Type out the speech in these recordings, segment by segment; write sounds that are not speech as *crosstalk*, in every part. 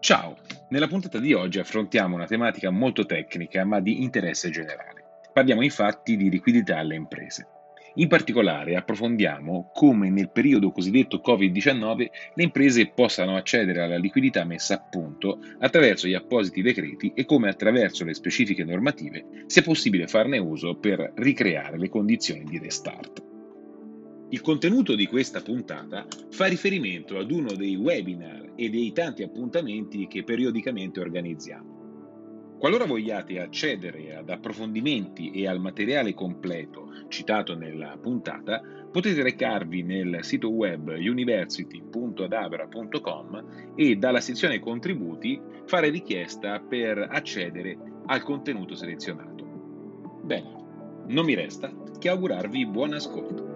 Ciao, nella puntata di oggi affrontiamo una tematica molto tecnica ma di interesse generale. Parliamo infatti di liquidità alle imprese. In particolare approfondiamo come nel periodo cosiddetto Covid-19 le imprese possano accedere alla liquidità messa a punto attraverso gli appositi decreti e come attraverso le specifiche normative sia possibile farne uso per ricreare le condizioni di restart. Il contenuto di questa puntata fa riferimento ad uno dei webinar e dei tanti appuntamenti che periodicamente organizziamo. Qualora vogliate accedere ad approfondimenti e al materiale completo citato nella puntata, potete recarvi nel sito web university.adabra.com e dalla sezione contributi fare richiesta per accedere al contenuto selezionato. Bene, non mi resta che augurarvi buon ascolto.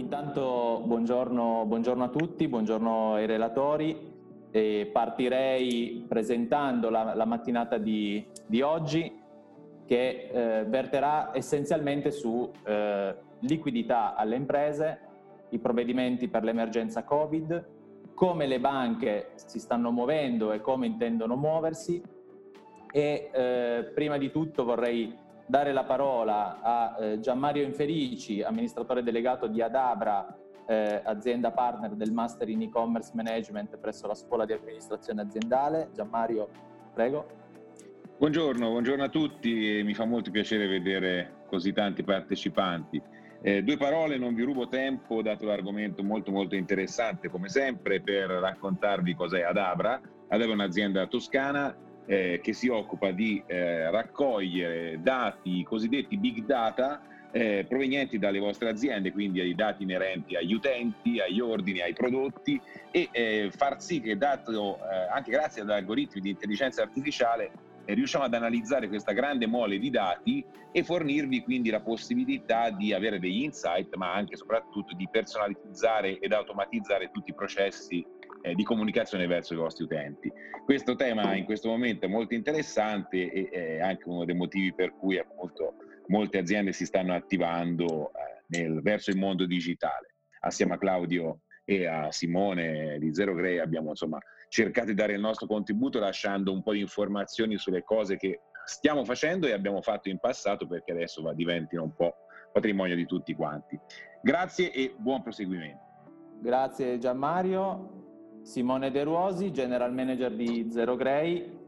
Intanto buongiorno, buongiorno a tutti, buongiorno ai relatori. E partirei presentando la, la mattinata di, di, oggi che eh, verterà essenzialmente su eh, liquidità alle imprese, i provvedimenti per l'emergenza Covid, come le banche si stanno muovendo e come intendono muoversi e eh, prima di tutto vorrei dare la parola a eh, Gianmario Infelici, amministratore delegato di Adabra, eh, azienda partner del Master in E-Commerce Management presso la Scuola di Amministrazione Aziendale. Gianmario, prego. Buongiorno, buongiorno a tutti, mi fa molto piacere vedere così tanti partecipanti. Eh, due parole, non vi rubo tempo, dato l'argomento molto molto interessante come sempre, per raccontarvi cos'è Adabra. Adabra è un'azienda toscana eh, che si occupa di eh, raccogliere dati cosiddetti big data eh, provenienti dalle vostre aziende, quindi ai dati inerenti agli utenti, agli ordini, ai prodotti e eh, far sì che dato, eh, anche grazie ad algoritmi di intelligenza artificiale eh, riusciamo ad analizzare questa grande mole di dati e fornirvi quindi la possibilità di avere degli insight, ma anche e soprattutto di personalizzare ed automatizzare tutti i processi eh, di comunicazione verso i vostri utenti. Questo tema in questo momento è molto interessante e è anche uno dei motivi per cui appunto molte aziende si stanno attivando eh, nel, verso il mondo digitale. Assieme a Claudio e a Simone di Zero Grey abbiamo insomma cercato di dare il nostro contributo lasciando un po' di informazioni sulle cose che stiamo facendo e abbiamo fatto in passato perché adesso va, diventino un po' patrimonio di tutti quanti. Grazie e buon proseguimento. Grazie Gianmario. Simone De Ruosi, General Manager di Zero Grey.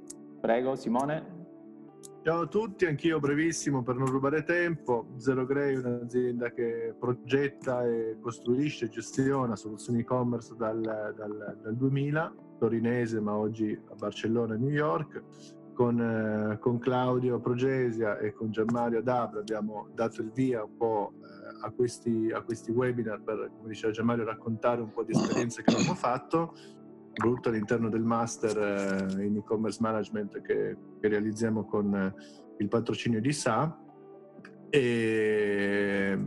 Prego Simone. Ciao a tutti, anch'io brevissimo per non rubare tempo. Zero Grey è un'azienda che progetta e costruisce e gestiona soluzioni e-commerce dal, dal, dal 2000, torinese ma oggi a Barcellona e New York. Con, eh, con, Claudio Progesia e con Gianmario Dabra abbiamo dato il via un po' eh, a, questi, a questi webinar per, come diceva Gianmario, raccontare un po' di esperienze che abbiamo fatto soprattutto all'interno del master eh, in e-commerce management che, che realizziamo con eh, il patrocinio di SA e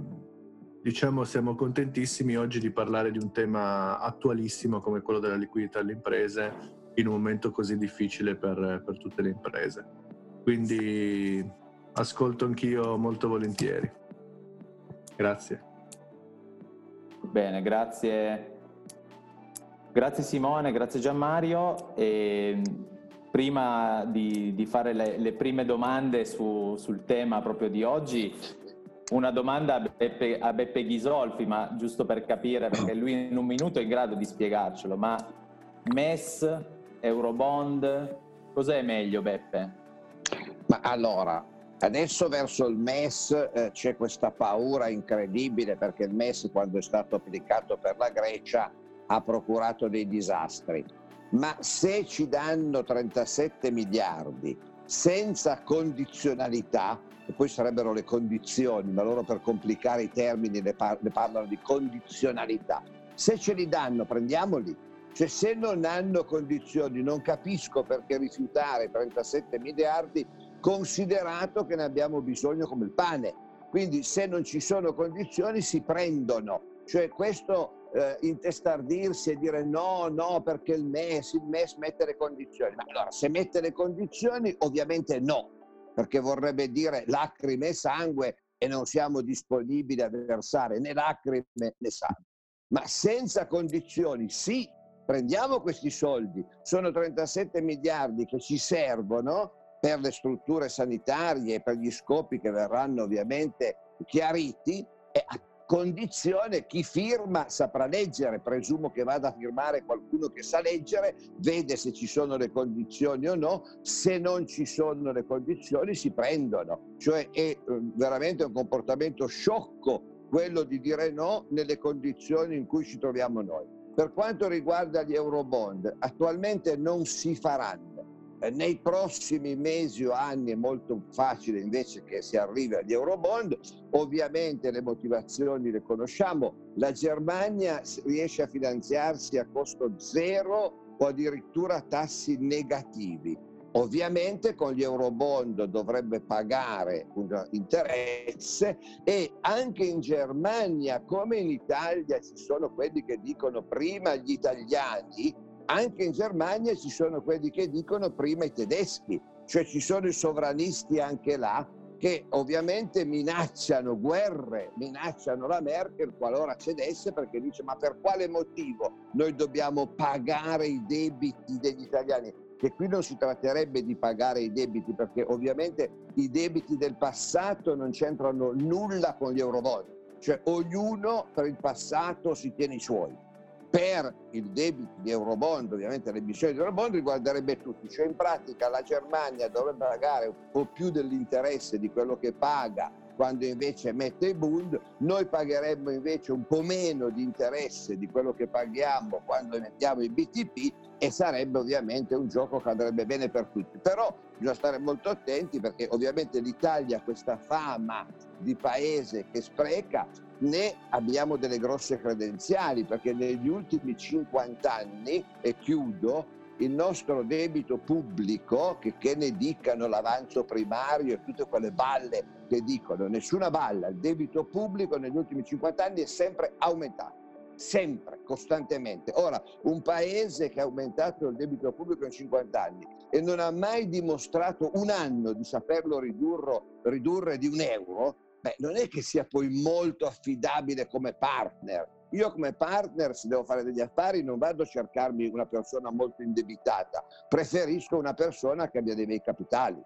diciamo siamo contentissimi oggi di parlare di un tema attualissimo come quello della liquidità alle imprese in un momento così difficile per, per tutte le imprese. Quindi ascolto anch'io molto volentieri. Grazie. Bene, grazie Grazie Simone, grazie Gianmario. E prima di, di fare le, le, prime domande su, sul tema proprio di oggi, una domanda a Beppe, a Beppe, Ghisolfi, ma giusto per capire, perché lui in un minuto è in grado di spiegarcelo, ma MES, Eurobond, cos'è meglio Beppe? Ma allora, adesso verso il MES eh, c'è questa paura incredibile perché il MES quando è stato applicato per la Grecia ha procurato dei disastri. Ma se ci danno 37 miliardi senza condizionalità, e poi sarebbero le condizioni, ma loro per complicare i termini ne, par- ne parlano di condizionalità. Se ce li danno, prendiamoli. Cioè, se non hanno condizioni, non capisco perché rifiutare 37 miliardi, considerato che ne abbiamo bisogno come il pane. Quindi, se non ci sono condizioni, si prendono. Cioè, questo eh, intestardirsi e dire no, no, perché il MES, il MES mette le condizioni. Ma allora, se mette le condizioni, ovviamente no, perché vorrebbe dire lacrime e sangue e non siamo disponibili a versare né lacrime né sangue. Ma senza condizioni, sì, prendiamo questi soldi, sono 37 miliardi che ci servono per le strutture sanitarie, per gli scopi che verranno ovviamente chiariti e a condizione chi firma saprà leggere, presumo che vada a firmare qualcuno che sa leggere, vede se ci sono le condizioni o no, se non ci sono le condizioni si prendono, cioè è eh, veramente un comportamento sciocco quello di dire no nelle condizioni in cui ci troviamo noi. Per quanto riguarda gli Eurobond, attualmente non si faranno. Eh, nei prossimi mesi o anni è molto facile invece che si arrivi agli Eurobond, ovviamente le motivazioni le conosciamo, la Germania riesce a finanziarsi a costo zero o addirittura tassi negativi. Ovviamente con gli Eurobond dovrebbe pagare un interesse e anche in Germania come in Italia ci sono quelli che dicono prima gli italiani anche in Germania ci sono quelli che dicono prima i tedeschi, cioè ci sono i sovranisti anche là che ovviamente minacciano guerre, minacciano la Merkel qualora cedesse perché dice ma per quale motivo noi dobbiamo pagare i debiti degli italiani? Che qui non si tratterebbe di pagare i debiti perché ovviamente i debiti del passato non c'entrano nulla con gli eurobond, cioè ognuno per il passato si tiene i suoi. Per il debito di Eurobond, ovviamente l'emissione di Eurobond riguarderebbe tutti, cioè in pratica la Germania dovrebbe pagare un po' più dell'interesse di quello che paga quando invece emette i Bund, noi pagheremmo invece un po' meno di interesse di quello che paghiamo quando emettiamo i BTP e sarebbe ovviamente un gioco che andrebbe bene per tutti. Però bisogna stare molto attenti perché ovviamente l'Italia ha questa fama di paese che spreca, né abbiamo delle grosse credenziali perché negli ultimi 50 anni, e chiudo, il nostro debito pubblico, che, che, ne dicano l'avanzo primario e tutte quelle balle che dicono, nessuna balla, il debito pubblico negli ultimi 50 anni è sempre aumentato, sempre, costantemente. Ora, un paese che ha aumentato il debito pubblico in 50 anni e non ha mai dimostrato un anno di saperlo ridurre, ridurre di un euro, beh, non è che sia poi molto affidabile come partner io come partner, se devo fare degli affari, non vado a cercarmi una persona molto indebitata, preferisco una persona che abbia dei bei capitali.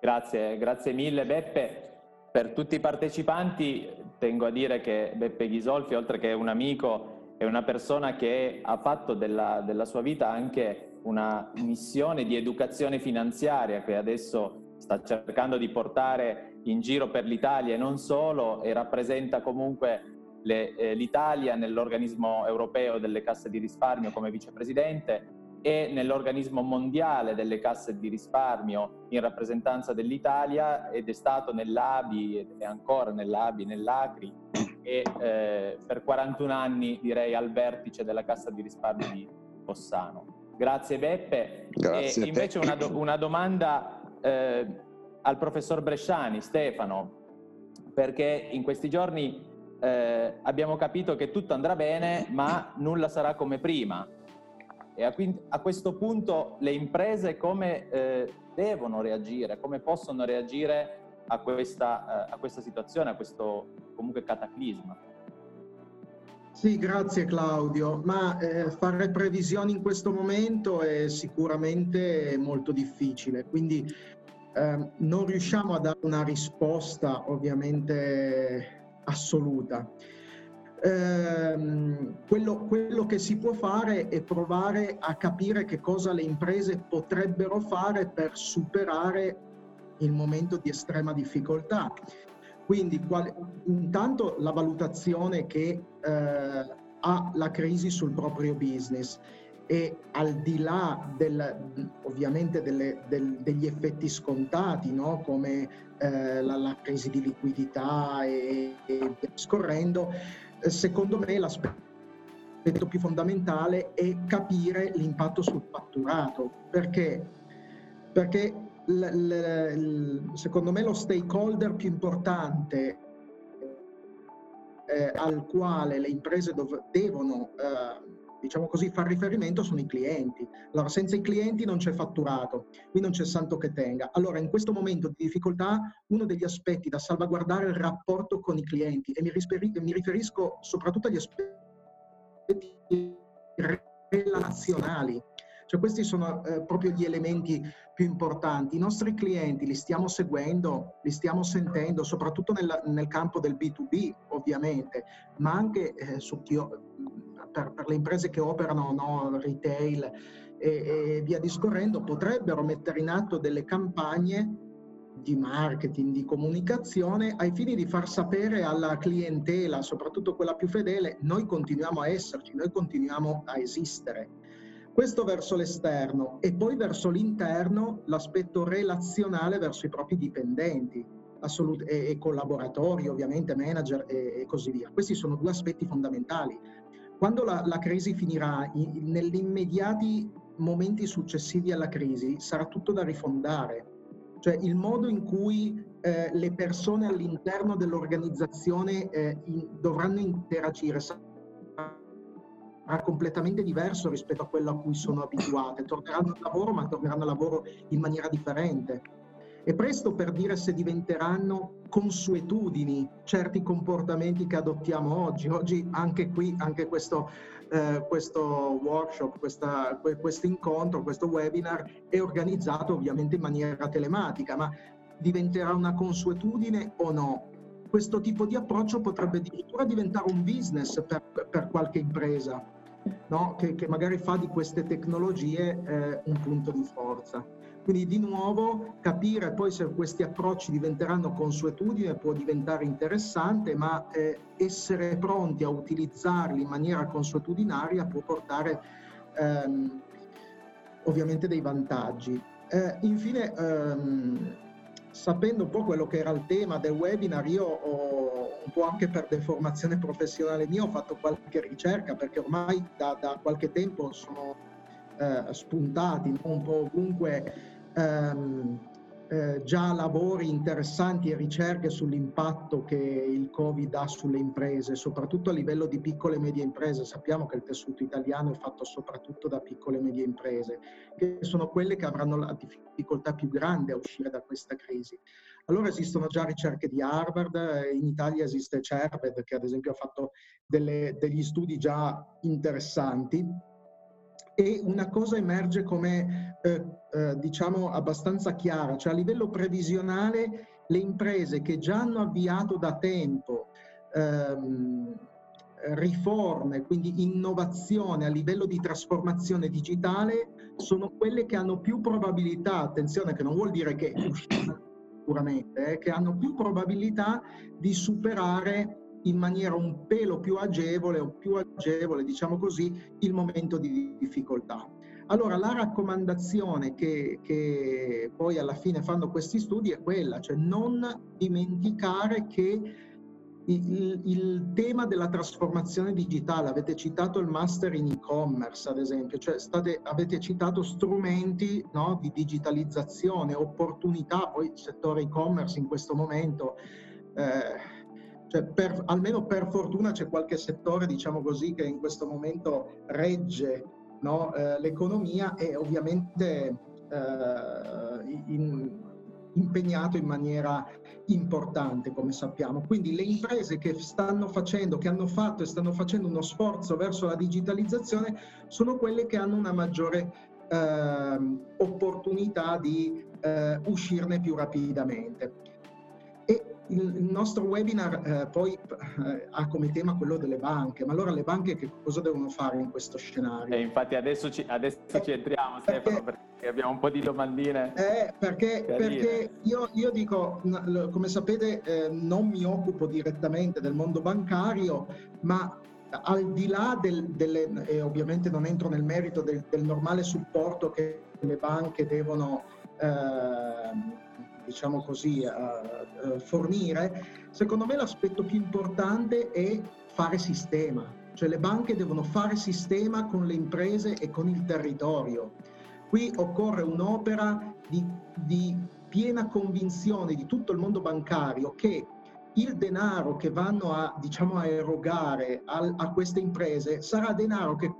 Grazie, grazie mille Beppe. Per tutti i partecipanti tengo a dire che Beppe Ghisolfi, oltre che un amico, è una persona che ha fatto della, della sua vita anche una missione di educazione finanziaria che adesso sta cercando di portare in giro per l'Italia e non solo e rappresenta comunque le, eh, l'Italia nell'organismo europeo delle casse di risparmio come vicepresidente e nell'organismo mondiale delle casse di risparmio in rappresentanza dell'Italia ed è stato nell'ABI e ancora nell'ABI, nell'ACRI e eh, per 41 anni direi al vertice della cassa di risparmio di Fossano. Grazie Beppe. Grazie e invece una, do, una, domanda eh, al professor Bresciani, Stefano, perché in questi giorni eh, abbiamo capito che tutto andrà bene, ma nulla sarà come prima. E a, a questo punto le imprese come eh, devono reagire, come possono reagire a questa, eh, a questa situazione, a questo comunque cataclisma? Sì, grazie Claudio, ma eh, fare previsioni in questo momento è sicuramente molto difficile, quindi eh, non riusciamo a dare una risposta ovviamente assoluta. Eh, quello, quello, che si può fare è provare a capire che cosa le imprese potrebbero fare per superare il momento di estrema difficoltà. Quindi qual, intanto la valutazione che eh, ha la crisi sul proprio business e al di là del, ovviamente delle, del, degli effetti scontati no? come eh, la, la, crisi di liquidità e, e scorrendo, eh, secondo me l'aspetto più fondamentale è capire l'impatto sul fatturato perché, perché l, l, l, secondo me lo stakeholder più importante eh, al quale le imprese dov- devono eh, diciamo così, far riferimento sono i clienti. Allora, senza i clienti non c'è fatturato, qui non c'è santo che tenga. Allora, in questo momento di difficoltà, uno degli aspetti da salvaguardare è il rapporto con i clienti e mi, risperi- mi riferisco soprattutto agli aspetti relazionali. Cioè questi sono eh, proprio gli elementi più importanti. I nostri clienti li stiamo seguendo, li stiamo sentendo, soprattutto nel, nel campo del B2B ovviamente, ma anche eh, su chi, per, per, le imprese che operano no, retail e, e via discorrendo, potrebbero mettere in atto delle campagne di marketing, di comunicazione ai fini di far sapere alla clientela, soprattutto quella più fedele, noi continuiamo a esserci, noi continuiamo a esistere. Questo verso l'esterno e poi verso l'interno l'aspetto relazionale verso i propri dipendenti assolut- e, e, collaboratori, ovviamente manager e, e, così via. Questi sono due aspetti fondamentali. Quando la, la crisi finirà, in, negli immediati momenti successivi alla crisi, sarà tutto da rifondare. Cioè il modo in cui eh, le persone all'interno dell'organizzazione eh, in, dovranno interagire sarà completamente diverso rispetto a quello a cui sono abituate. Torneranno al lavoro, ma torneranno al lavoro in maniera differente. È presto per dire se diventeranno consuetudini certi comportamenti che adottiamo oggi. Oggi anche qui, anche questo, eh, questo workshop, questo incontro, questo webinar è organizzato ovviamente in maniera telematica, ma diventerà una consuetudine o no? Questo tipo di approccio potrebbe addirittura diventare un business per, per qualche impresa no? che, che, magari fa di queste tecnologie eh, un punto di forza. Quindi di nuovo capire poi se questi approcci diventeranno consuetudine può diventare interessante, ma eh, essere pronti a utilizzarli in maniera consuetudinaria può portare ehm, ovviamente dei vantaggi. Eh, infine, ehm, sapendo un po' quello che era il tema del webinar, io ho, un po' anche per deformazione professionale mia, ho fatto qualche ricerca perché ormai da, da qualche tempo sono eh, spuntati no? un po' ovunque ehm, eh, già lavori interessanti e ricerche sull'impatto che il Covid ha sulle imprese, soprattutto a livello di piccole e medie imprese. Sappiamo che il tessuto italiano è fatto soprattutto da piccole e medie imprese, che sono quelle che avranno la difficoltà più grande a uscire da questa crisi. Allora esistono già ricerche di Harvard, in Italia esiste CERVED che ad esempio ha fatto delle, degli studi già interessanti e una cosa emerge come eh, eh, diciamo abbastanza chiara, cioè a livello previsionale le imprese che già hanno avviato da tempo ehm, riforme, quindi innovazione a livello di trasformazione digitale, sono quelle che hanno più probabilità, attenzione che non vuol dire che sicuramente, eh, che hanno più probabilità di superare in maniera un pelo più agevole o più agevole, diciamo così, il momento di difficoltà. Allora la raccomandazione che, che poi alla fine fanno questi studi è quella, cioè non dimenticare che il, il, tema della trasformazione digitale, avete citato il master in e-commerce ad esempio, cioè state, avete citato strumenti no, di digitalizzazione, opportunità, poi il settore e-commerce in questo momento eh, cioè per, almeno per fortuna c'è qualche settore, diciamo così, che in questo momento regge no, eh, l'economia e ovviamente eh, in, impegnato in maniera importante, come sappiamo. Quindi le imprese che stanno facendo, che hanno fatto e stanno facendo uno sforzo verso la digitalizzazione sono quelle che hanno una maggiore eh, opportunità di eh, uscirne più rapidamente il, il nostro webinar eh, poi eh, ha come tema quello delle banche, ma allora le banche che cosa devono fare in questo scenario? E eh, infatti adesso ci, adesso ci entriamo perché, Stefano perché abbiamo un po' di domandine. Eh, perché, perché io, io, dico, come sapete eh, non mi occupo direttamente del mondo bancario, ma al di là del, delle, e ovviamente non entro nel merito del, del normale supporto che le banche devono eh, diciamo così, uh, uh, fornire, secondo me l'aspetto più importante è fare sistema, cioè le banche devono fare sistema con le imprese e con il territorio. Qui occorre un'opera di, di piena convinzione di tutto il mondo bancario che il denaro che vanno a, diciamo, a erogare a, a queste imprese sarà denaro che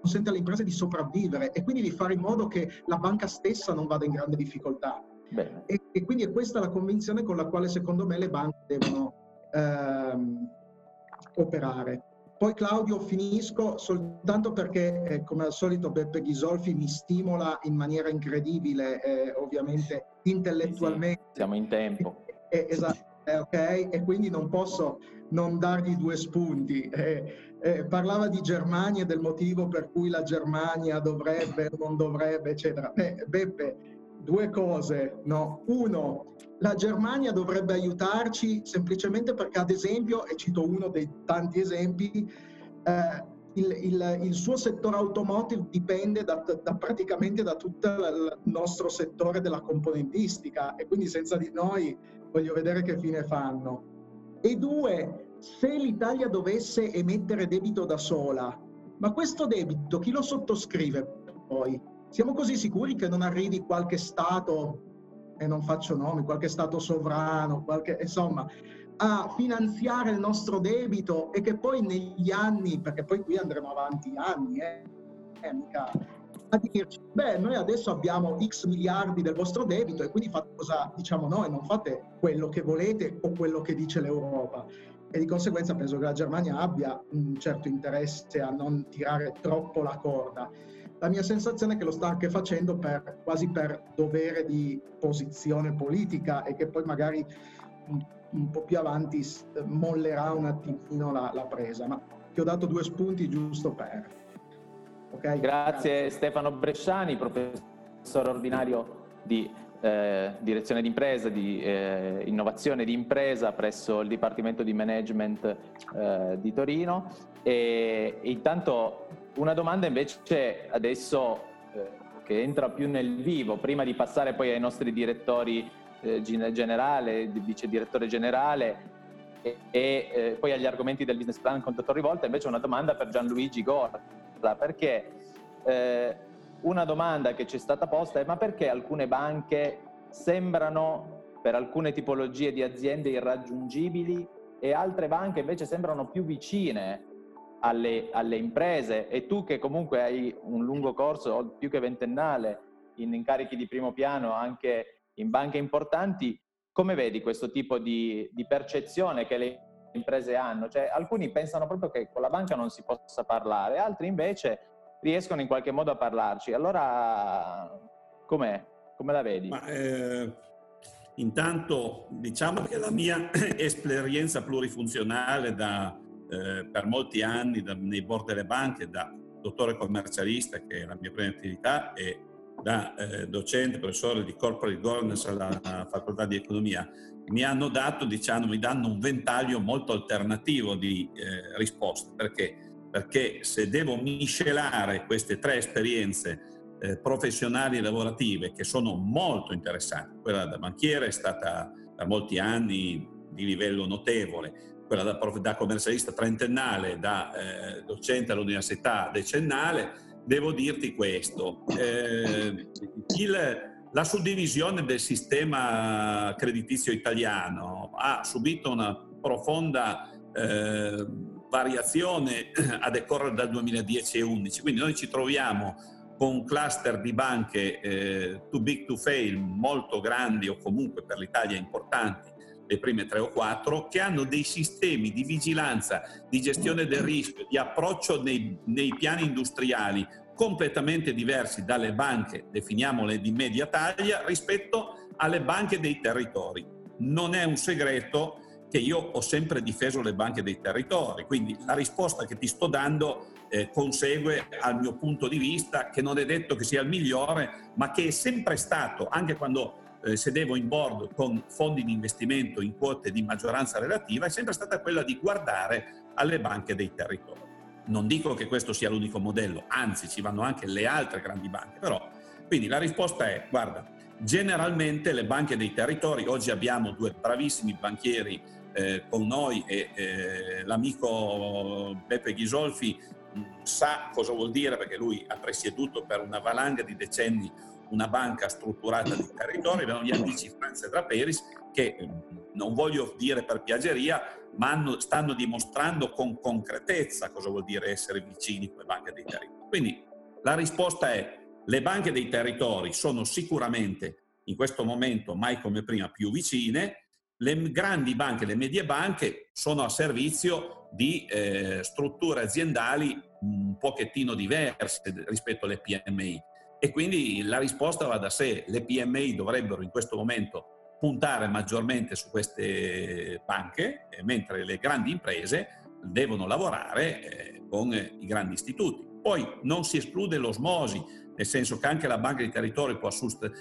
consente alle imprese di sopravvivere e quindi di fare in modo che la banca stessa non vada in grande difficoltà. E, e, quindi è questa la convinzione con la quale secondo me le banche devono ehm, operare. Poi Claudio finisco soltanto perché eh, come al solito Beppe Ghisolfi mi stimola in maniera incredibile, eh, ovviamente intellettualmente. Sì, sì, siamo in tempo. Eh, esatto. Eh, ok, e quindi non posso non dargli due spunti. Eh, eh, parlava di Germania e del motivo per cui la Germania dovrebbe o non dovrebbe, eccetera. Beh, Beppe, due cose, no? Uno, la Germania dovrebbe aiutarci semplicemente perché, ad esempio, e cito uno dei tanti esempi, eh, il, il, il, suo settore automotive dipende da, da, praticamente da tutto il nostro settore della componentistica e quindi senza di noi voglio vedere che fine fanno. E due, se l'Italia dovesse emettere debito da sola, ma questo debito chi lo sottoscrive poi? Siamo così sicuri che non arrivi qualche Stato, e non faccio nomi, qualche Stato sovrano, qualche, insomma, a finanziare il nostro debito e che poi negli anni, perché poi qui andremo avanti anni, eh, eh mica, a dirci, beh, noi adesso abbiamo X miliardi del vostro debito e quindi fate cosa diciamo noi, non fate quello che volete o quello che dice l'Europa. E di conseguenza penso che la Germania abbia un certo interesse a non tirare troppo la corda la mia sensazione è che lo sta anche facendo per, quasi per dovere di posizione politica e che poi magari un, un po' più avanti mollerà un attimino la, la, presa. Ma ti ho dato due spunti giusto per. Okay? Grazie, Grazie Stefano Bresciani, professore ordinario di eh, direzione di impresa, di eh, innovazione di impresa presso il Dipartimento di Management eh, di Torino. E, e intanto una domanda invece adesso eh, che entra più nel vivo, prima di passare poi ai nostri direttori eh, generale, vice direttore generale e, e eh, poi agli argomenti del business plan con dottor Rivolta, invece una domanda per Gianluigi Gorla, perché eh, una domanda che ci è stata posta è ma perché alcune banche sembrano per alcune tipologie di aziende irraggiungibili e altre banche invece sembrano più vicine alle, alle, imprese e tu che comunque hai un lungo corso, più che ventennale, in incarichi di primo piano anche in banche importanti, come vedi questo tipo di, di percezione che le imprese hanno? Cioè, alcuni pensano proprio che con la banca non si possa parlare, altri invece riescono in qualche modo a parlarci. Allora, com'è? Come la vedi? Ma, eh, intanto diciamo che la mia *clears throat* esperienza plurifunzionale da eh, per molti anni da, nei board delle banche, da dottore commercialista, che è la mia prima attività, e da eh, docente, professore di corporate governance alla facoltà di economia, mi hanno dato, diciamo, mi danno un ventaglio molto alternativo di eh, risposte. Perché? Perché se devo miscelare queste tre esperienze eh, professionali e lavorative, che sono molto interessanti, quella da banchiere è stata per molti anni di livello notevole, quella da, da commercialista trentennale, da eh, docente all'università decennale, devo dirti questo. Eh, il, la suddivisione del sistema creditizio italiano ha subito una profonda eh, variazione a decorrere dal 2010 e 2011, quindi noi ci troviamo con un cluster di banche eh, too big to fail molto grandi o comunque per l'Italia importanti le prime tre o quattro, che hanno dei sistemi di vigilanza, di gestione del rischio, di approccio nei, nei piani industriali completamente diversi dalle banche, definiamole di media taglia, rispetto alle banche dei territori. Non è un segreto che io ho sempre difeso le banche dei territori, quindi la risposta che ti sto dando eh, consegue al mio punto di vista, che non è detto che sia il migliore, ma che è sempre stato, anche quando eh, sedevo in board con fondi di investimento in quote di maggioranza relativa è sempre stata quella di guardare alle banche dei territori. Non dico che questo sia l'unico modello, anzi ci vanno anche le altre grandi banche, però quindi la risposta è, guarda, generalmente le banche dei territori, oggi abbiamo due bravissimi banchieri eh, con noi e eh, l'amico Beppe Ghisolfi mh, sa cosa vuol dire perché lui ha presieduto per una valanga di decenni una banca strutturata di territorio, abbiamo gli amici Franz e Draperis che non voglio dire per piaggeria, ma hanno, stanno dimostrando con concretezza cosa vuol dire essere vicini alle banche dei territori. Quindi la risposta è le banche dei territori sono sicuramente in questo momento mai come prima più vicine, le grandi banche, le medie banche sono a servizio di eh, strutture aziendali un pochettino diverse rispetto alle PMI e quindi la risposta va da sé, le PMI dovrebbero in questo momento puntare maggiormente su queste banche, eh, mentre le grandi imprese devono lavorare eh, con i grandi istituti. Poi non si esclude l'osmosi, nel senso che anche la banca di territorio può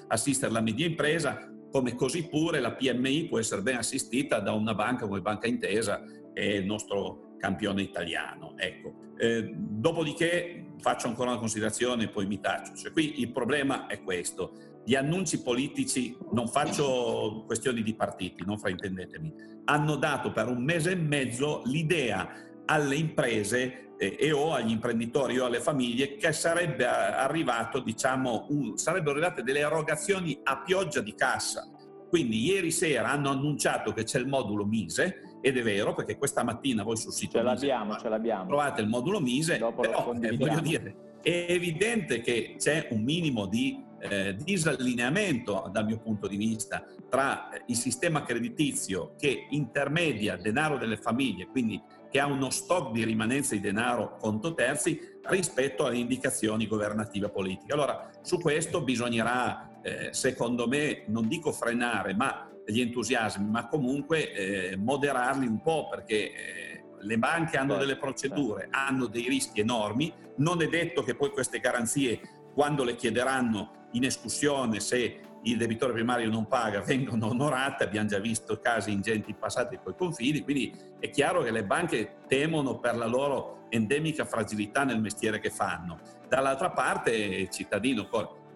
assistere la media impresa, come così pure la PMI può essere ben assistita da una banca come Banca Intesa, che è il nostro campione italiano. Ecco. Eh, dopodiché faccio ancora una considerazione e poi mi taccio. Cioè, qui il problema è questo. Gli annunci politici, non faccio questioni di partiti, non fraintendetemi, hanno dato per un mese e mezzo l'idea alle imprese eh, e o agli imprenditori o alle famiglie che sarebbe arrivato, diciamo, un, sarebbero arrivate delle erogazioni a pioggia di cassa. Quindi ieri sera hanno annunciato che c'è il modulo Mise, ed è vero perché questa mattina voi sul sito ce l'abbiamo, ce l'abbiamo. trovate il modulo Mise, Dopo però eh, voglio dire, è evidente che c'è un minimo di eh, disallineamento dal mio punto di vista tra il sistema creditizio che intermedia denaro delle famiglie, quindi che ha uno stock di rimanenza di denaro conto terzi rispetto alle indicazioni governative politiche. Allora, su questo bisognerà, eh, secondo me, non dico frenare, ma gli entusiasmi, ma comunque eh, moderarli un po' perché eh, le banche hanno certo, delle procedure, certo. hanno dei rischi enormi, non è detto che poi queste garanzie, quando le chiederanno in escussione, se il debitore primario non paga, vengono onorate, abbiamo già visto casi ingenti passati con i confini, quindi è chiaro che le banche temono per la loro endemica fragilità nel mestiere che fanno. Dall'altra parte, il cittadino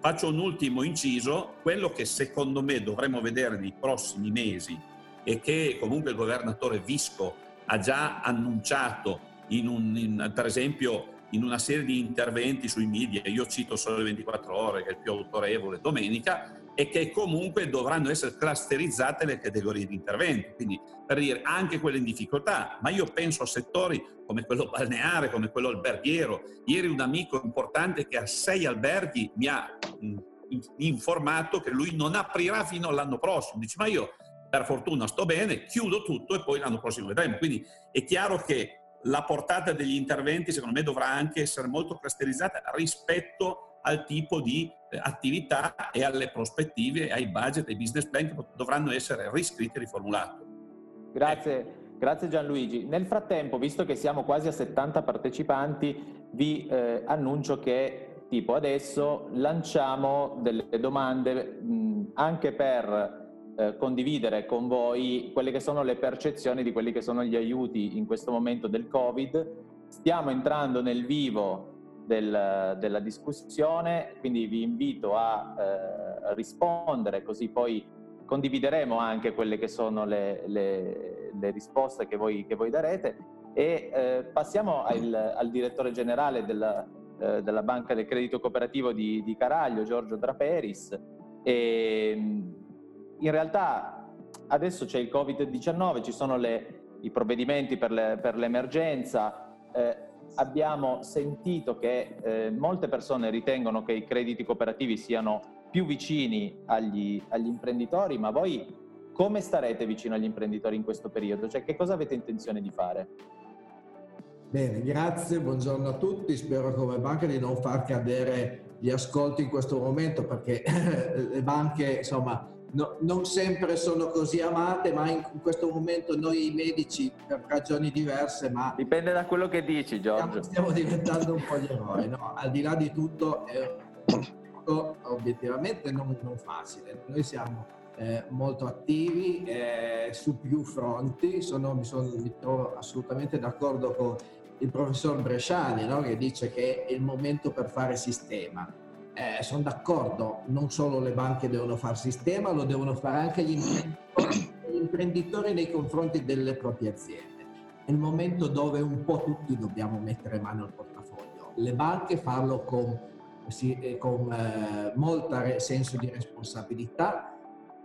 Faccio un ultimo inciso, quello che secondo me dovremmo vedere nei prossimi mesi e che comunque il governatore Visco ha già annunciato in un, in, per esempio in una serie di interventi sui media, io cito solo le 24 ore che è il più autorevole domenica, e che comunque dovranno essere clusterizzate le categorie di intervento, quindi per dire anche quelle in difficoltà, ma io penso a settori come quello balneare, come quello alberghiero. Ieri un amico importante che ha sei alberghi mi ha mh, informato che lui non aprirà fino all'anno prossimo, dice ma io per fortuna sto bene, chiudo tutto e poi l'anno prossimo vedremo. Quindi è chiaro che la portata degli interventi secondo me dovrà anche essere molto clusterizzata rispetto al tipo di eh, attività e alle prospettive, ai budget, ai business plan che dovranno essere riscritti e riformulati. Grazie. Grazie Gianluigi. Nel frattempo, visto che siamo quasi a 70 partecipanti, vi eh, annuncio che tipo adesso lanciamo delle domande mh, anche per eh, condividere con voi quelle che sono le percezioni di quelli che sono gli aiuti in questo momento del Covid. Stiamo entrando nel vivo del, della discussione, quindi vi invito a eh, rispondere così poi condivideremo anche quelle che sono le, le, le risposte che voi, che voi, darete e eh, passiamo al, al, direttore generale della, eh, della, Banca del Credito Cooperativo di, di Caraglio, Giorgio Draperis. E, in realtà adesso c'è il Covid-19, ci sono le, i provvedimenti per, per l'emergenza, eh, abbiamo sentito che eh, molte persone ritengono che i crediti cooperativi siano più vicini agli, agli, imprenditori, ma voi come starete vicino agli imprenditori in questo periodo? Cioè che cosa avete intenzione di fare? Bene, grazie, buongiorno a tutti. Spero come banca di non far cadere gli ascolti in questo momento perché *clears throat* le banche, insomma, no, non sempre sono così amate, ma in questo momento noi medici, per ragioni diverse, ma... Dipende da quello che dici, Giorgio. Stiamo, stiamo diventando un po' gli eroi, no? Al di là di tutto, molto, obiettivamente non, non facile. Noi siamo eh, molto attivi eh, su più fronti, sono, mi, sono, mi trovo assolutamente d'accordo con il professor Bresciani no? che dice che è il momento per fare sistema. Eh, sono d'accordo, non solo le banche devono fare sistema, lo devono fare anche gli imprenditori, gli imprenditori nei confronti delle proprie aziende. È il momento dove un po' tutti dobbiamo mettere mano al portafoglio. Le banche farlo con, eh, con eh, molto senso di responsabilità,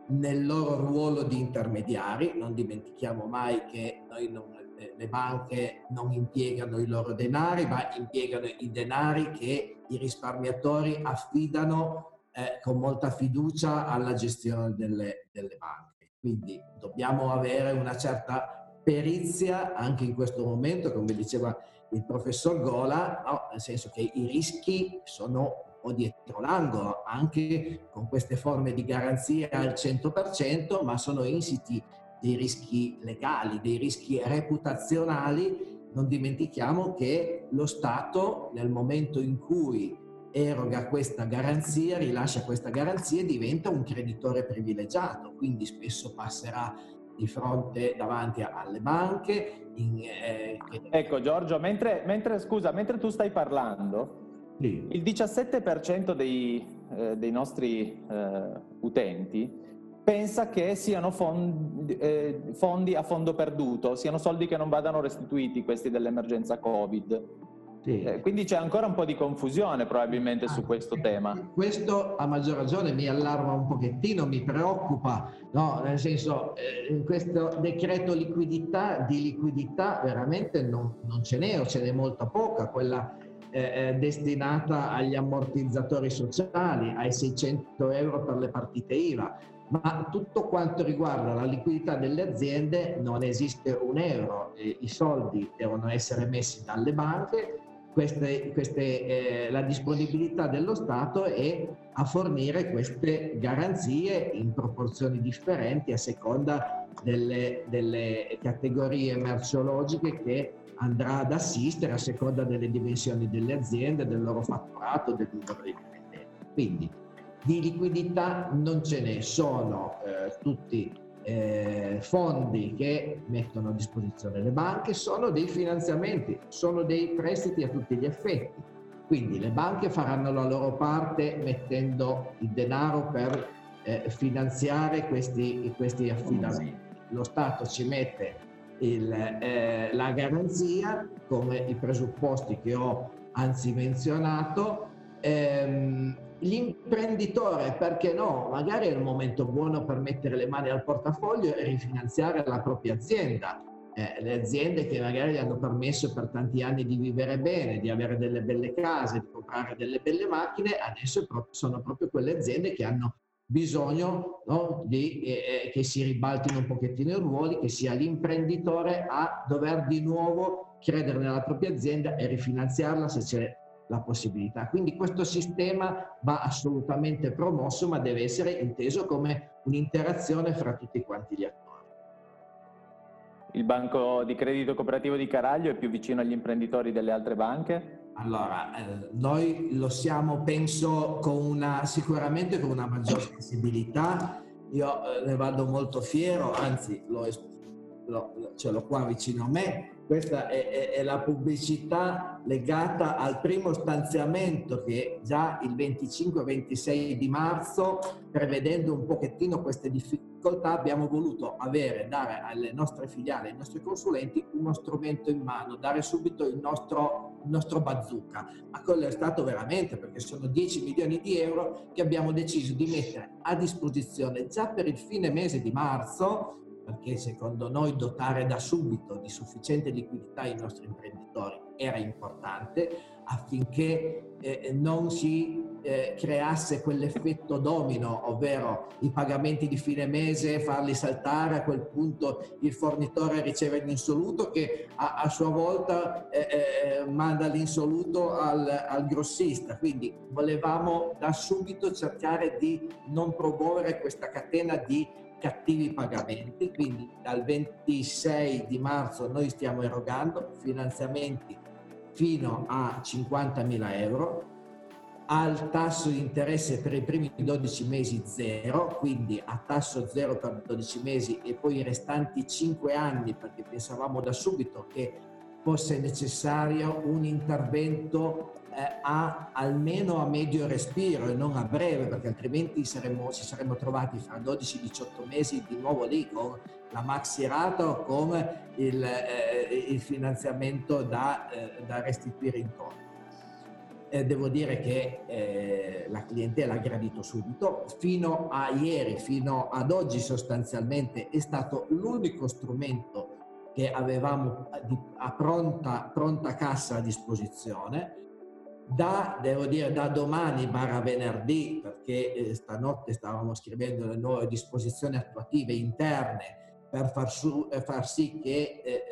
nel loro ruolo di intermediari. Non dimentichiamo mai che non, le banche non impiegano i loro denari, ma impiegano i denari che i risparmiatori affidano eh, con molta fiducia alla gestione delle, delle banche. Quindi dobbiamo avere una certa perizia anche in questo momento, come diceva il professor Gola, no? nel senso che i rischi sono o dietro l'angolo, anche con queste forme di garanzia al 100%, ma sono insiti dei rischi legali, dei rischi reputazionali. Non dimentichiamo che lo Stato nel momento in cui eroga questa garanzia, rilascia questa garanzia, diventa un creditore privilegiato, quindi spesso passerà di fronte davanti alle banche. In, eh. Ecco Giorgio, mentre, mentre, scusa, mentre tu stai parlando, il 17% dei, eh, dei nostri eh, utenti pensa che siano fondi, eh, fondi, a fondo perduto, siano soldi che non vadano restituiti, questi dell'emergenza Covid. Sì. Eh, quindi c'è ancora un po' di confusione probabilmente ah, su questo tema. Questo a maggior ragione mi allarma un pochettino, mi preoccupa, no? nel senso eh, in questo decreto liquidità, di liquidità veramente non, non ce n'è o ce n'è molta poca, quella eh, eh, destinata agli ammortizzatori sociali, ai 600 euro per le partite IVA, ma tutto quanto riguarda la liquidità delle aziende non esiste un euro, i soldi devono essere messi dalle banche, queste, queste, eh, la disponibilità dello Stato è a fornire queste garanzie in proporzioni differenti a seconda delle, delle categorie merceologiche che andrà ad assistere a seconda delle dimensioni delle aziende, del loro fatturato, del numero di dipendenti. Quindi di liquidità non ce ne sono eh, tutti eh, fondi che mettono a disposizione le banche, sono dei finanziamenti, sono dei prestiti a tutti gli effetti. Quindi le banche faranno la loro parte mettendo il denaro per eh, finanziare questi, questi affidamenti. Lo Stato ci mette il, eh, la garanzia come i presupposti che ho anzi menzionato. Ehm, l'imprenditore, perché no, magari è il momento buono per mettere le mani al portafoglio e rifinanziare la propria azienda. Eh, le aziende che magari gli hanno permesso per tanti anni di vivere bene, di avere delle belle case, di comprare delle belle macchine, adesso sono proprio quelle aziende che hanno bisogno no, di, eh, eh, che si ribaltino un pochettino i ruoli, che sia l'imprenditore a dover di nuovo credere nella propria azienda e rifinanziarla se c'è la possibilità. Quindi questo sistema va assolutamente promosso, ma deve essere inteso come un'interazione fra tutti quanti gli attori. Il banco di credito cooperativo di Caraglio è più vicino agli imprenditori delle altre banche? Allora, eh, noi lo siamo, penso, con una, sicuramente con una maggior sensibilità. Io eh, ne vado molto fiero, anzi, lo, lo, ce l'ho qua vicino a me. Questa è, è, è, la pubblicità legata al primo stanziamento che già il 25-26 di marzo, prevedendo un pochettino queste difficoltà, abbiamo voluto avere, dare alle nostre filiali, ai nostri consulenti, uno strumento in mano, dare subito il nostro, il nostro bazooka. Ma quello è stato veramente perché sono 10 milioni di euro che abbiamo deciso di mettere a disposizione già per il fine mese di marzo perché secondo noi dotare da subito di sufficiente liquidità i nostri imprenditori era importante affinché eh, non si eh, creasse quell'effetto domino, ovvero i pagamenti di fine mese, farli saltare, a quel punto il fornitore riceve l'insoluto che a, a sua volta eh, eh manda l'insoluto al, al grossista. Quindi volevamo da subito cercare di non promuovere questa catena di cattivi pagamenti, quindi dal 26 di marzo noi stiamo erogando finanziamenti fino a 50.000 euro al tasso di interesse per i primi 12 mesi zero, quindi a tasso zero per 12 mesi e poi i restanti 5 anni, perché pensavamo da subito che fosse necessario un intervento eh, a, almeno a medio respiro e non a breve, perché altrimenti saremmo, ci saremmo trovati fra 12-18 mesi di nuovo lì con la maxi rata o con il, eh, il finanziamento da, eh, da restituire intorno eh, devo dire che eh, la clientela ha gradito subito. Fino a ieri, fino ad oggi sostanzialmente è stato l'unico strumento che avevamo a pronta, pronta cassa a disposizione. Da, devo dire, da domani barra venerdì, perché eh, stanotte stavamo scrivendo le nuove disposizioni attuative interne per far, su, eh, far sì che eh,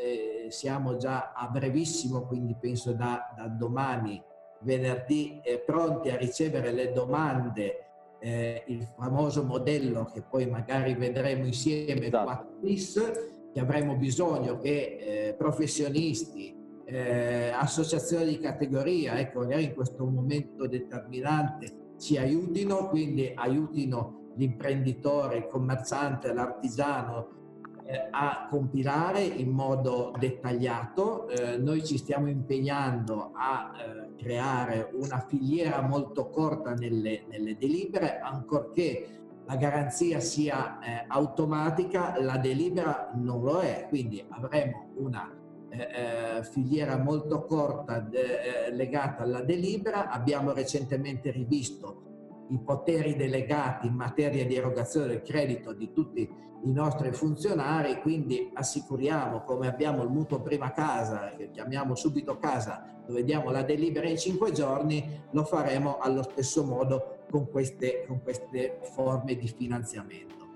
eh, siamo già a brevissimo, quindi penso da, da domani venerdì eh, pronti a ricevere le domande, eh, il famoso modello che poi magari vedremo insieme esatto. 4 bis, che avremo bisogno che eh, professionisti, eh, associazioni di categoria, ecco, magari in questo momento determinante ci aiutino, quindi aiutino l'imprenditore, il commerciante, l'artigiano eh, a compilare in modo dettagliato. Eh, noi ci stiamo impegnando a eh, creare una filiera molto corta nelle, nelle delibere, ancorché la garanzia sia eh, automatica, la delibera non lo è, quindi avremo una eh, filiera molto corta de, legata alla delibera. Abbiamo recentemente rivisto i poteri delegati in materia di erogazione del credito di tutti i nostri funzionari, quindi assicuriamo come abbiamo il mutuo prima casa, che chiamiamo subito casa, dove diamo la delibera in cinque giorni, lo faremo allo stesso modo con queste, con queste forme di finanziamento.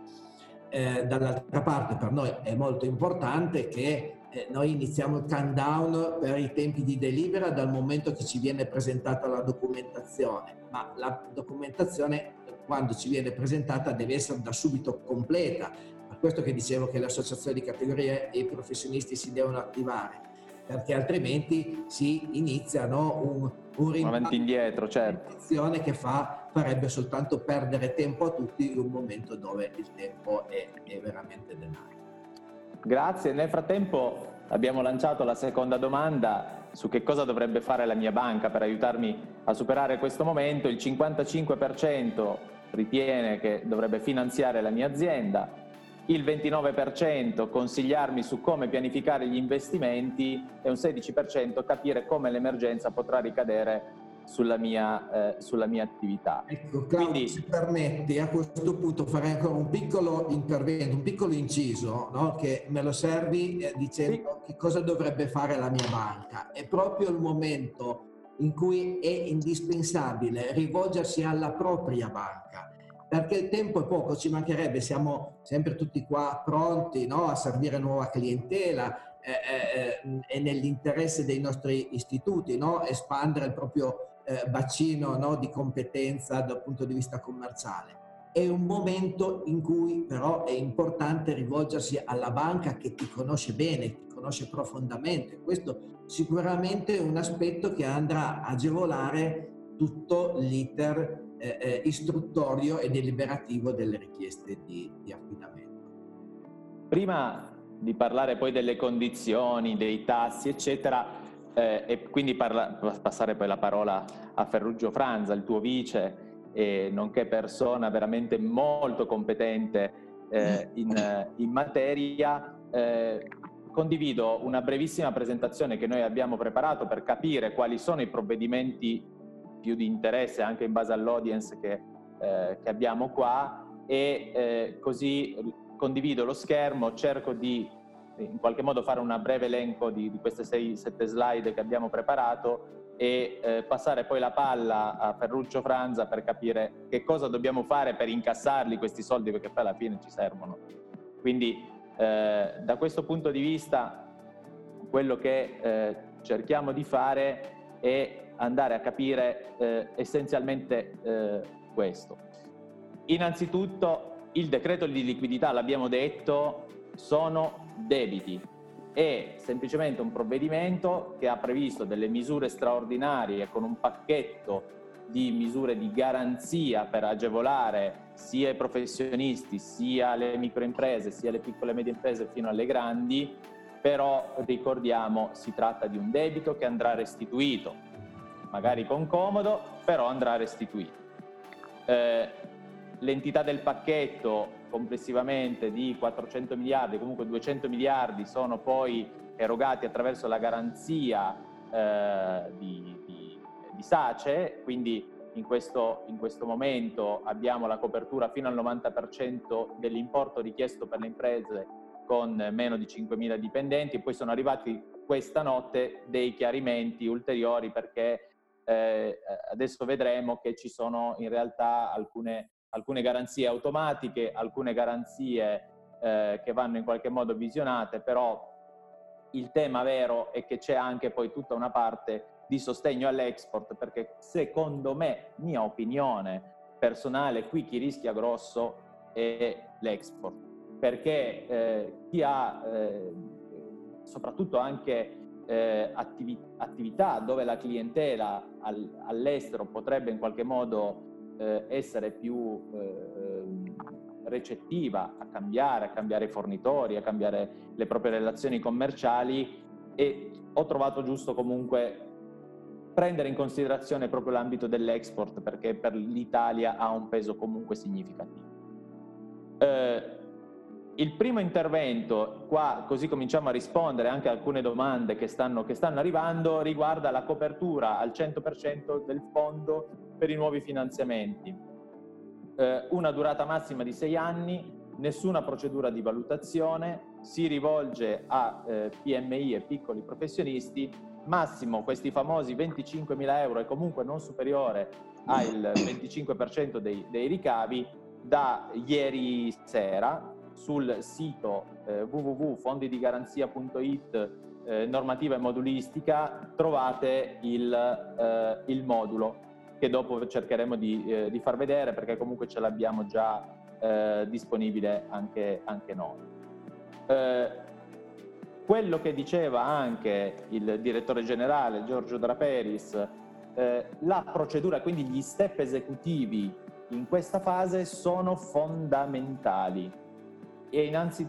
Eh, dall'altra parte per noi è molto importante che eh, noi iniziamo il countdown per i tempi di delibera dal momento che ci viene presentata la documentazione, ma la documentazione quando ci viene presentata deve essere da subito completa. Per questo che dicevo che le associazioni di categoria e i professionisti si devono attivare, perché altrimenti si inizia no, un, un avanti indietro, certo. che fa, farebbe soltanto perdere tempo a tutti in un momento dove il tempo è, è veramente denaro. Grazie. Nel frattempo abbiamo lanciato la seconda domanda su che cosa dovrebbe fare la mia banca per aiutarmi a superare questo momento. Il 55% ritiene che dovrebbe finanziare la mia azienda, il 29% consigliarmi su come pianificare gli investimenti e un 16% capire come l'emergenza potrà ricadere sulla mia, eh, sulla mia attività. Ecco, Claudio, Quindi, se permetti, a questo punto farei ancora un piccolo intervento, un piccolo inciso, no? che me lo servi eh, dicendo sì. che cosa dovrebbe fare la mia banca. È proprio il momento in cui è indispensabile rivolgersi alla propria banca, perché il tempo è poco, ci mancherebbe, siamo sempre tutti qua pronti no? a servire nuova clientela, eh, eh, è nell'interesse dei nostri istituti no? espandere il proprio eh, bacino no, di competenza dal punto di vista commerciale. È un momento in cui però è importante rivolgersi alla banca che ti conosce bene, ti conosce profondamente. Questo sicuramente è un aspetto che andrà a agevolare tutto l'iter eh, eh, istruttorio e deliberativo delle richieste di, di affidamento. Prima di parlare poi delle condizioni, dei tassi, eccetera, eh, e quindi parla, passare poi la parola a Ferruggio Franza, il tuo vice, e nonché persona veramente molto competente eh, in, in, materia. Eh, condivido una brevissima presentazione che noi abbiamo preparato per capire quali sono i provvedimenti più di interesse anche in base all'audience che, eh, che abbiamo qua e eh, così condivido lo schermo, cerco di in qualche modo fare un breve elenco di, di queste 6-7 slide che abbiamo preparato e eh, passare poi la palla a Ferruccio Franza per capire che cosa dobbiamo fare per incassarli questi soldi perché poi alla fine ci servono. Quindi eh, da questo punto di vista quello che eh, cerchiamo di fare è andare a capire eh, essenzialmente eh, questo. Innanzitutto il decreto di liquidità, l'abbiamo detto, sono debiti. È semplicemente un provvedimento che ha previsto delle misure straordinarie con un pacchetto di misure di garanzia per agevolare sia i professionisti, sia le microimprese, sia le piccole e medie imprese fino alle grandi, però ricordiamo si tratta di un debito che andrà restituito, magari con comodo, però andrà restituito. Eh, l'entità del pacchetto complessivamente di 400 miliardi, comunque 200 miliardi sono poi erogati attraverso la garanzia eh, di, di, di, SACE, quindi in questo, in questo momento abbiamo la copertura fino al 90% dell'importo richiesto per le imprese con meno di 5.000 dipendenti. Poi sono arrivati questa notte dei chiarimenti ulteriori perché eh, adesso vedremo che ci sono in realtà alcune, alcune garanzie automatiche, alcune garanzie eh, che vanno in qualche modo visionate, però il tema vero è che c'è anche poi tutta una parte di sostegno all'export perché secondo me, mia opinione personale, qui chi rischia grosso è l'export perché eh, chi ha eh, soprattutto anche eh, attivi- attività dove la clientela al- all'estero potrebbe in qualche modo eh, essere più eh, recettiva a cambiare, a cambiare i fornitori, a cambiare le proprie relazioni commerciali e ho trovato giusto comunque prendere in considerazione proprio l'ambito dell'export perché per l'Italia ha un peso comunque significativo. Eh, il primo intervento, qua così cominciamo a rispondere anche a alcune domande che stanno, che stanno arrivando, riguarda la copertura al 100% del fondo per i nuovi finanziamenti. Eh, una durata massima di sei anni, nessuna procedura di valutazione, si rivolge a eh, PMI e piccoli professionisti, massimo questi famosi 25 mila euro e comunque non superiore al 25% dei, dei ricavi da ieri sera sul sito eh, www.fondidigaranzia.it eh, normativa e modulistica trovate il, eh, il, modulo che dopo cercheremo di, eh, di, far vedere perché comunque ce l'abbiamo già eh, disponibile anche, anche noi. Eh, quello che diceva anche il direttore generale Giorgio Draperis, la procedura, quindi gli step esecutivi in questa fase sono fondamentali e innanzi,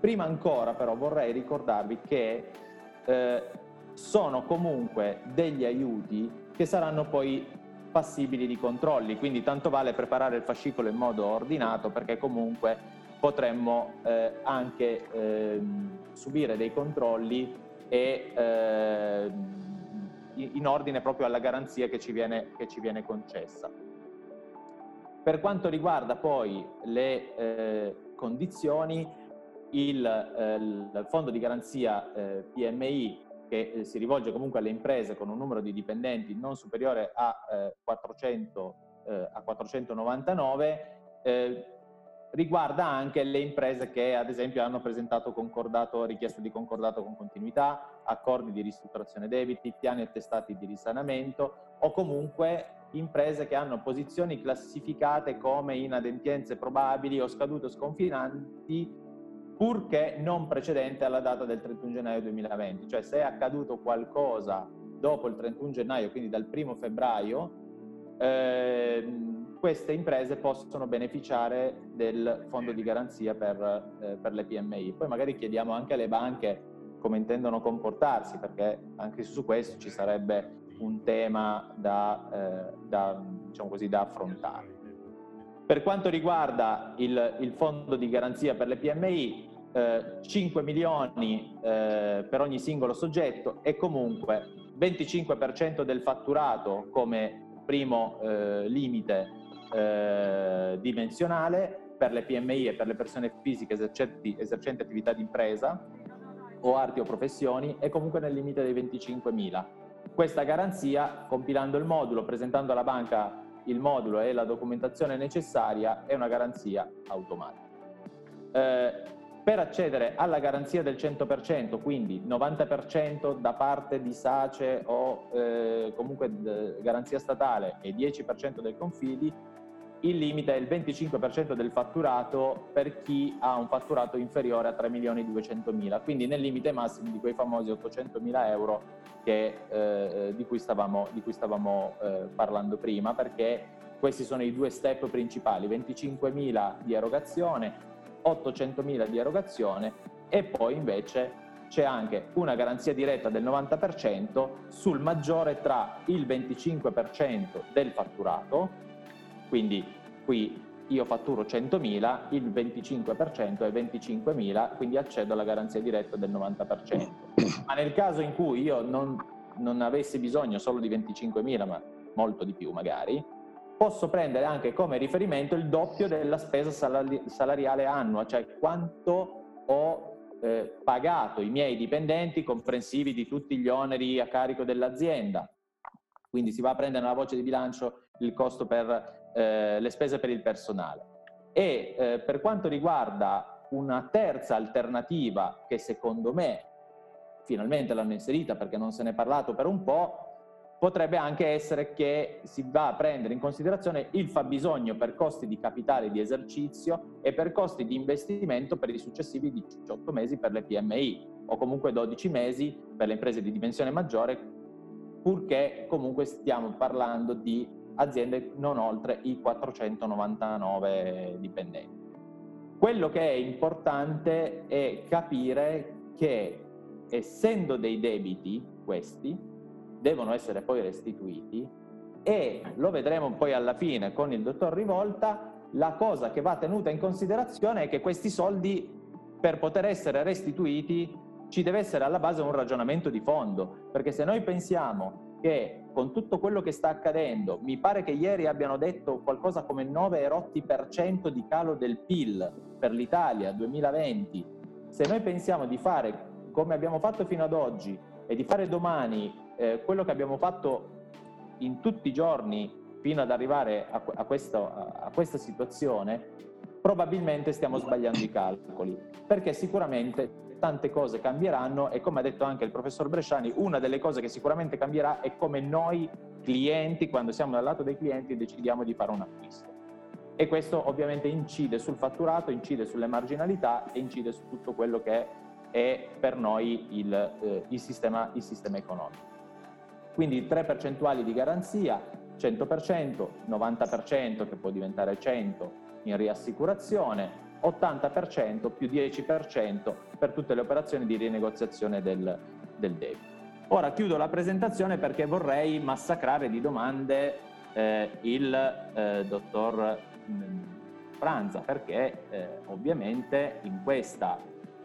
prima ancora però vorrei ricordarvi che eh, sono comunque degli aiuti che saranno poi passibili di controlli, quindi tanto vale preparare il fascicolo in modo ordinato perché comunque potremmo eh, anche eh, subire dei controlli e, eh, in ordine proprio alla garanzia che ci viene, che ci viene concessa. Per quanto riguarda poi le eh, condizioni, il, eh, il, fondo di garanzia eh, PMI che eh, si rivolge comunque alle imprese con un numero di dipendenti non superiore a, 400, eh, eh, a 499 eh, riguarda anche le imprese che ad esempio hanno presentato richiesta di concordato con continuità, accordi di ristrutturazione debiti, piani attestati di risanamento o comunque imprese che hanno posizioni classificate come inadempienze probabili o scadute o sconfinanti purché non precedente alla data del 31 gennaio 2020. Cioè se è accaduto qualcosa dopo il 31 gennaio, quindi dal 1 febbraio, eh, queste imprese possono beneficiare del fondo di garanzia per, eh, per le PMI. Poi magari chiediamo anche alle banche come intendono comportarsi, perché anche su questo ci sarebbe un tema da, eh, da, diciamo così, da, affrontare. Per quanto riguarda il, il, fondo di garanzia per le PMI, eh, 5 milioni eh, per ogni singolo soggetto e comunque 25% del fatturato come primo eh, limite eh, dimensionale per le PMI e per le persone fisiche esercenti, esercenti attività di impresa o arti o professioni e comunque nel limite dei 25 mila questa garanzia, compilando il modulo, presentando alla banca il modulo e la documentazione necessaria, è una garanzia automatica. Eh, per accedere alla garanzia del 100%, quindi 90% da parte di SACE o eh, comunque garanzia statale e 10% del confidi, il limite è il 25% del fatturato per chi ha un fatturato inferiore a 3 milioni 200 mila, quindi nel limite massimo di quei famosi 800 mila euro che, eh, di cui stavamo, di cui stavamo eh, parlando prima, perché questi sono i due step principali, 25 mila di erogazione, 800 mila di erogazione e poi invece c'è anche una garanzia diretta del 90% sul maggiore tra il 25% del fatturato quindi qui io fatturo 100.000, il 25% è 25.000, quindi accedo alla garanzia diretta del 90%. Ma nel caso in cui io non, non avessi bisogno solo di 25.000, ma molto di più magari, posso prendere anche come riferimento il doppio della spesa salari- salariale annua, cioè quanto ho eh, pagato i miei dipendenti comprensivi di tutti gli oneri a carico dell'azienda. Quindi si va a prendere nella voce di bilancio il costo per eh, le spese per il personale. E eh, per quanto riguarda una terza alternativa che secondo me finalmente l'hanno inserita perché non se ne è parlato per un po', potrebbe anche essere che si va a prendere in considerazione il fabbisogno per costi di capitale di esercizio e per costi di investimento per i successivi 18 mesi per le PMI o comunque 12 mesi per le imprese di dimensione maggiore, purché comunque stiamo parlando di aziende non oltre i 499 dipendenti. Quello che è importante è capire che essendo dei debiti questi, devono essere poi restituiti e lo vedremo poi alla fine con il dottor Rivolta, la cosa che va tenuta in considerazione è che questi soldi per poter essere restituiti ci deve essere alla base un ragionamento di fondo, perché se noi pensiamo che con tutto quello che sta accadendo, mi pare che ieri abbiano detto qualcosa come 9 rotti per cento di calo del PIL per l'Italia 2020. Se noi pensiamo di fare come abbiamo fatto fino ad oggi e di fare domani eh, quello che abbiamo fatto in tutti i giorni fino ad arrivare a, a, questo, a questa situazione, probabilmente stiamo sbagliando i calcoli, perché sicuramente tante cose cambieranno e come ha detto anche il professor Bresciani, una delle cose che sicuramente cambierà è come noi clienti, quando siamo dal lato dei clienti, decidiamo di fare un acquisto. E questo ovviamente incide sul fatturato, incide sulle marginalità e incide su tutto quello che è per noi il, eh, il, sistema, il sistema economico. Quindi tre percentuali di garanzia, 100%, 90% che può diventare 100% in riassicurazione, 80% più 10% per tutte le operazioni di rinegoziazione del, del debito. Ora chiudo la presentazione perché vorrei massacrare di domande eh, il eh, dottor mm, Franza, perché eh, ovviamente in questa,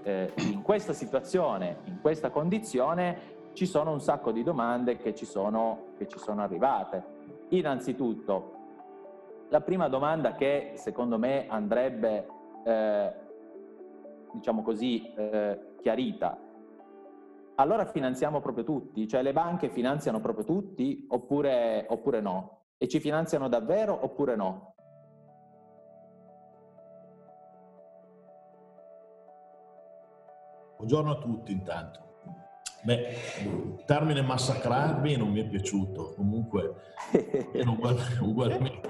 eh, in questa situazione, in questa condizione, ci sono un sacco di domande che ci sono, che ci sono arrivate. Innanzitutto, la prima domanda che secondo me andrebbe eh, diciamo così, eh, chiarita, allora finanziamo proprio tutti, cioè le banche finanziano proprio tutti oppure, oppure no? E ci finanziano davvero oppure no? Buongiorno a tutti intanto. Beh, il termine massacrarmi non mi è piaciuto, comunque *laughs* ugualmente.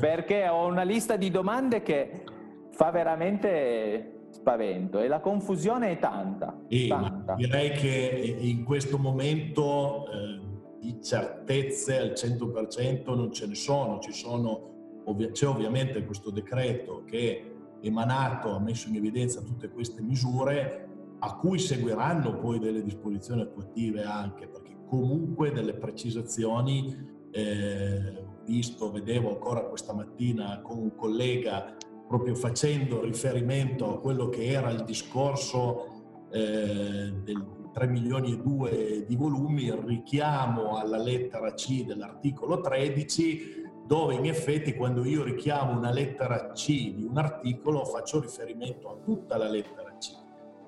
Perché ho una lista di domande che fa veramente spavento e la confusione è tanta. E tanta. Direi che in questo momento eh, di certezze al 100% non ce ne sono, Ci sono c'è ovviamente questo decreto che emanato ha messo in evidenza tutte queste misure a cui seguiranno poi delle disposizioni attuative anche perché comunque delle precisazioni eh, visto, vedevo ancora questa mattina con un collega proprio facendo riferimento a quello che era il discorso eh, del 3 milioni e 2 di volumi, il richiamo alla lettera C dell'articolo 13, dove in effetti quando io richiamo una lettera C di un articolo faccio riferimento a tutta la lettera C.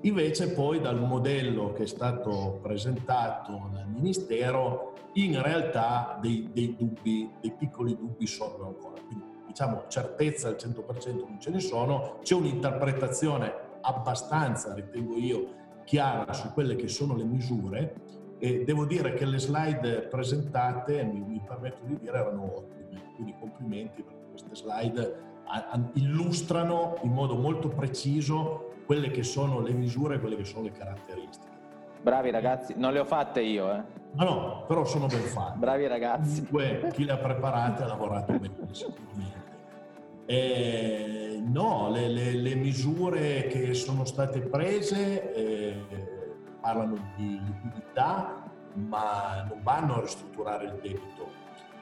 Invece poi dal modello che è stato presentato dal Ministero, in realtà dei, dei dubbi, dei piccoli dubbi sorgono ancora. Quindi diciamo certezza al 100% non ce ne sono, c'è un'interpretazione abbastanza, ritengo io, chiara su quelle che sono le misure e devo dire che le slide presentate, mi, mi permetto di dire, erano ottime, quindi complimenti perché queste slide illustrano in modo molto preciso quelle che sono le misure e quelle che sono le caratteristiche. Bravi ragazzi, non le ho fatte io, eh. No, no, però sono ben fatte. Bravi ragazzi. Comunque, chi le ha preparate ha lavorato bene, sicuramente. Eh, no, le, le, le, misure che sono state prese eh, parlano di liquidità, ma non vanno a ristrutturare il debito.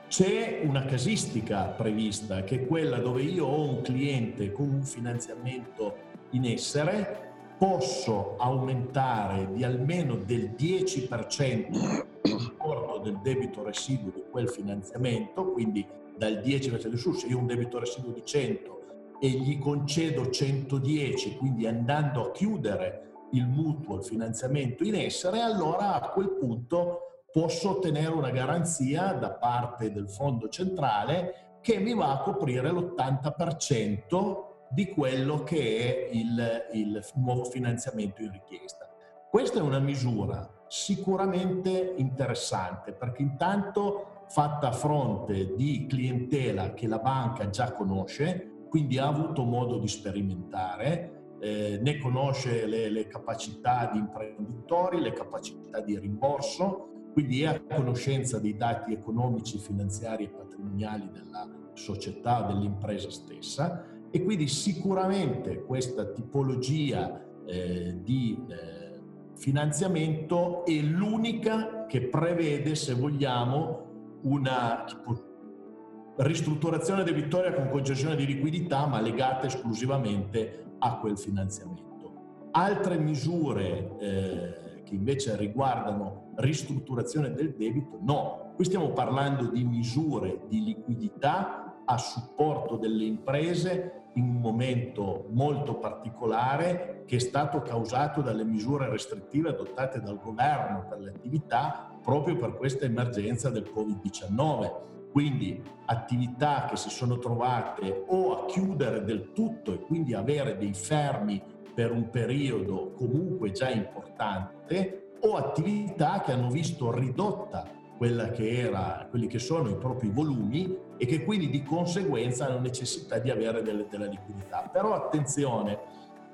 C'è una casistica prevista che è quella dove io ho un cliente con un finanziamento in essere, posso aumentare di almeno del 10% l'importo del debito residuo di quel finanziamento, quindi dal 10% di se io ho un debito residuo di 100 e gli concedo 110, quindi andando a chiudere il mutuo, il finanziamento in essere, allora a quel punto posso ottenere una garanzia da parte del fondo centrale che mi va a coprire l'80% di quello che è il, il nuovo finanziamento in richiesta. Questa è una misura sicuramente interessante perché intanto fatta a fronte di clientela che la banca già conosce, quindi ha avuto modo di sperimentare, eh, ne conosce le, le, capacità di imprenditori, le capacità di rimborso, quindi è a conoscenza dei dati economici, finanziari e patrimoniali della società dell'impresa stessa. E quindi sicuramente questa tipologia eh, di eh, finanziamento è l'unica che prevede, se vogliamo, una ristrutturazione debitoria con concessione di liquidità, ma legata esclusivamente a quel finanziamento. Altre misure eh, che invece riguardano ristrutturazione del debito, no. Qui stiamo parlando di misure di liquidità a supporto delle imprese in un momento molto particolare che è stato causato dalle misure restrittive adottate dal governo per le attività proprio per questa emergenza del Covid-19 quindi attività che si sono trovate o a chiudere del tutto e quindi avere dei fermi per un periodo comunque già importante o attività che hanno visto ridotta quella che era, quelli che sono i propri volumi e che quindi di conseguenza hanno necessità di avere delle, della liquidità. Però attenzione,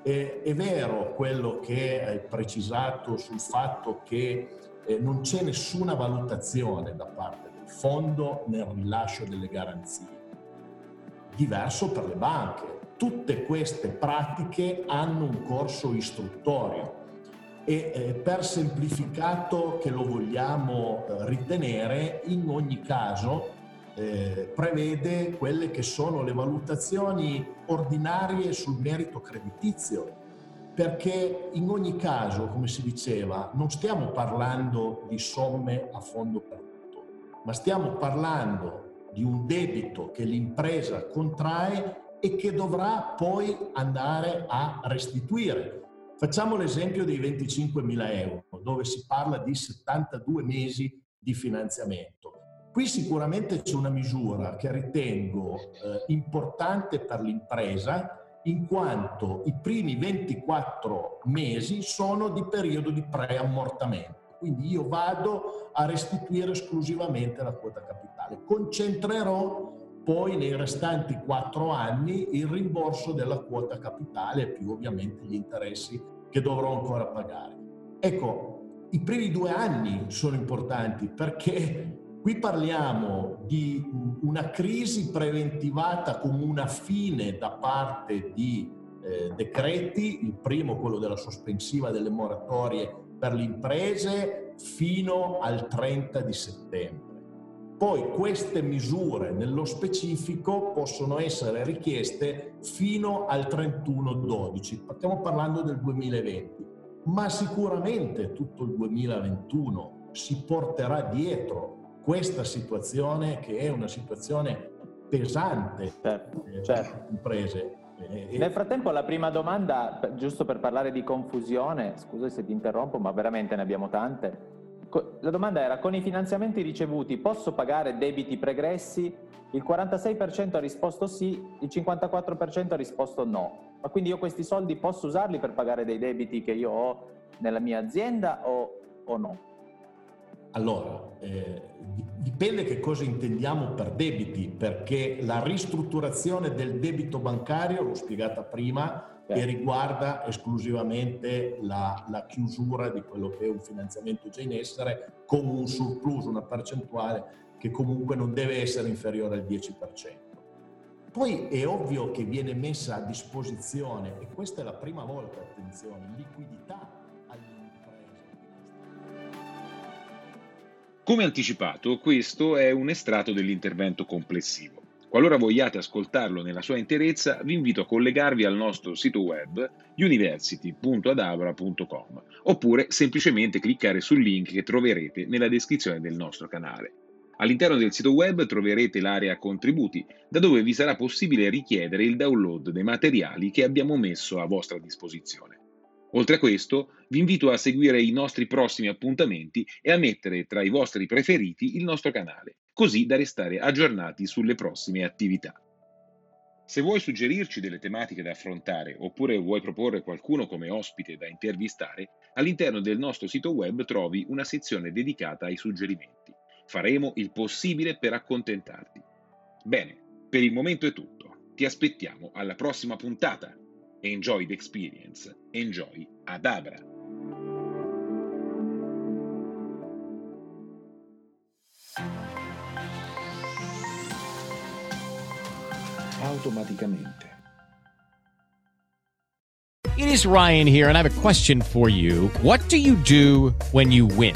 eh, è vero quello che hai precisato sul fatto che eh, non c'è nessuna valutazione da parte fondo nel rilascio delle garanzie. Diverso per le banche. Tutte queste pratiche hanno un corso istruttorio e eh, per semplificato che lo vogliamo eh, ritenere, in ogni caso eh, prevede quelle che sono le valutazioni ordinarie sul merito creditizio, perché in ogni caso, come si diceva, non stiamo parlando di somme a fondo perduto ma stiamo parlando di un debito che l'impresa contrae e che dovrà poi andare a restituire. Facciamo l'esempio dei 25 mila euro, dove si parla di 72 mesi di finanziamento. Qui sicuramente c'è una misura che ritengo eh, importante per l'impresa in quanto i primi 24 mesi sono di periodo di preammortamento. Quindi io vado a restituire esclusivamente la quota capitale. Concentrerò poi nei restanti quattro anni il rimborso della quota capitale più ovviamente gli interessi che dovrò ancora pagare. Ecco, i primi due anni sono importanti perché qui parliamo di una crisi preventivata come una fine da parte di eh, decreti, il primo quello della sospensiva delle moratorie per le imprese fino al 30 di settembre. Poi queste misure nello specifico possono essere richieste fino al 31-12, stiamo parlando del 2020, ma sicuramente tutto il 2021 si porterà dietro questa situazione che è una situazione pesante certo, per certo. le imprese nel frattempo la prima domanda, giusto per parlare di confusione, scusa se ti interrompo, ma veramente ne abbiamo tante. La domanda era, con i finanziamenti ricevuti posso pagare debiti pregressi? Il 46% ha risposto sì, il 54% ha risposto no. Ma quindi io questi soldi posso usarli per pagare dei debiti che io ho nella mia azienda o, o no? Allora, eh, dipende che cosa intendiamo per debiti, perché la ristrutturazione del debito bancario, l'ho spiegata prima, e riguarda esclusivamente la, la, chiusura di quello che è un finanziamento già in essere con un surplus, una percentuale che comunque non deve essere inferiore al 10%. Poi è ovvio che viene messa a disposizione, e questa è la prima volta, attenzione, liquidità Come anticipato, questo è un estratto dell'intervento complessivo. Qualora vogliate ascoltarlo nella sua interezza, vi invito a collegarvi al nostro sito web university.adabra.com oppure semplicemente cliccare sul link che troverete nella descrizione del nostro canale. All'interno del sito web troverete l'area contributi, da dove vi sarà possibile richiedere il download dei materiali che abbiamo messo a vostra disposizione. Oltre a questo, vi invito a seguire i nostri prossimi appuntamenti e a mettere tra i vostri preferiti il nostro canale, così da restare aggiornati sulle prossime attività. Se vuoi suggerirci delle tematiche da affrontare oppure vuoi proporre qualcuno come ospite da intervistare, all'interno del nostro sito web trovi una sezione dedicata ai suggerimenti. Faremo il possibile per accontentarti. Bene, per il momento è tutto. Ti aspettiamo alla prossima puntata. Enjoy the experience. Enjoy Adabra. Automaticamente. It is Ryan here, and I have a question for you. What do you do when you win?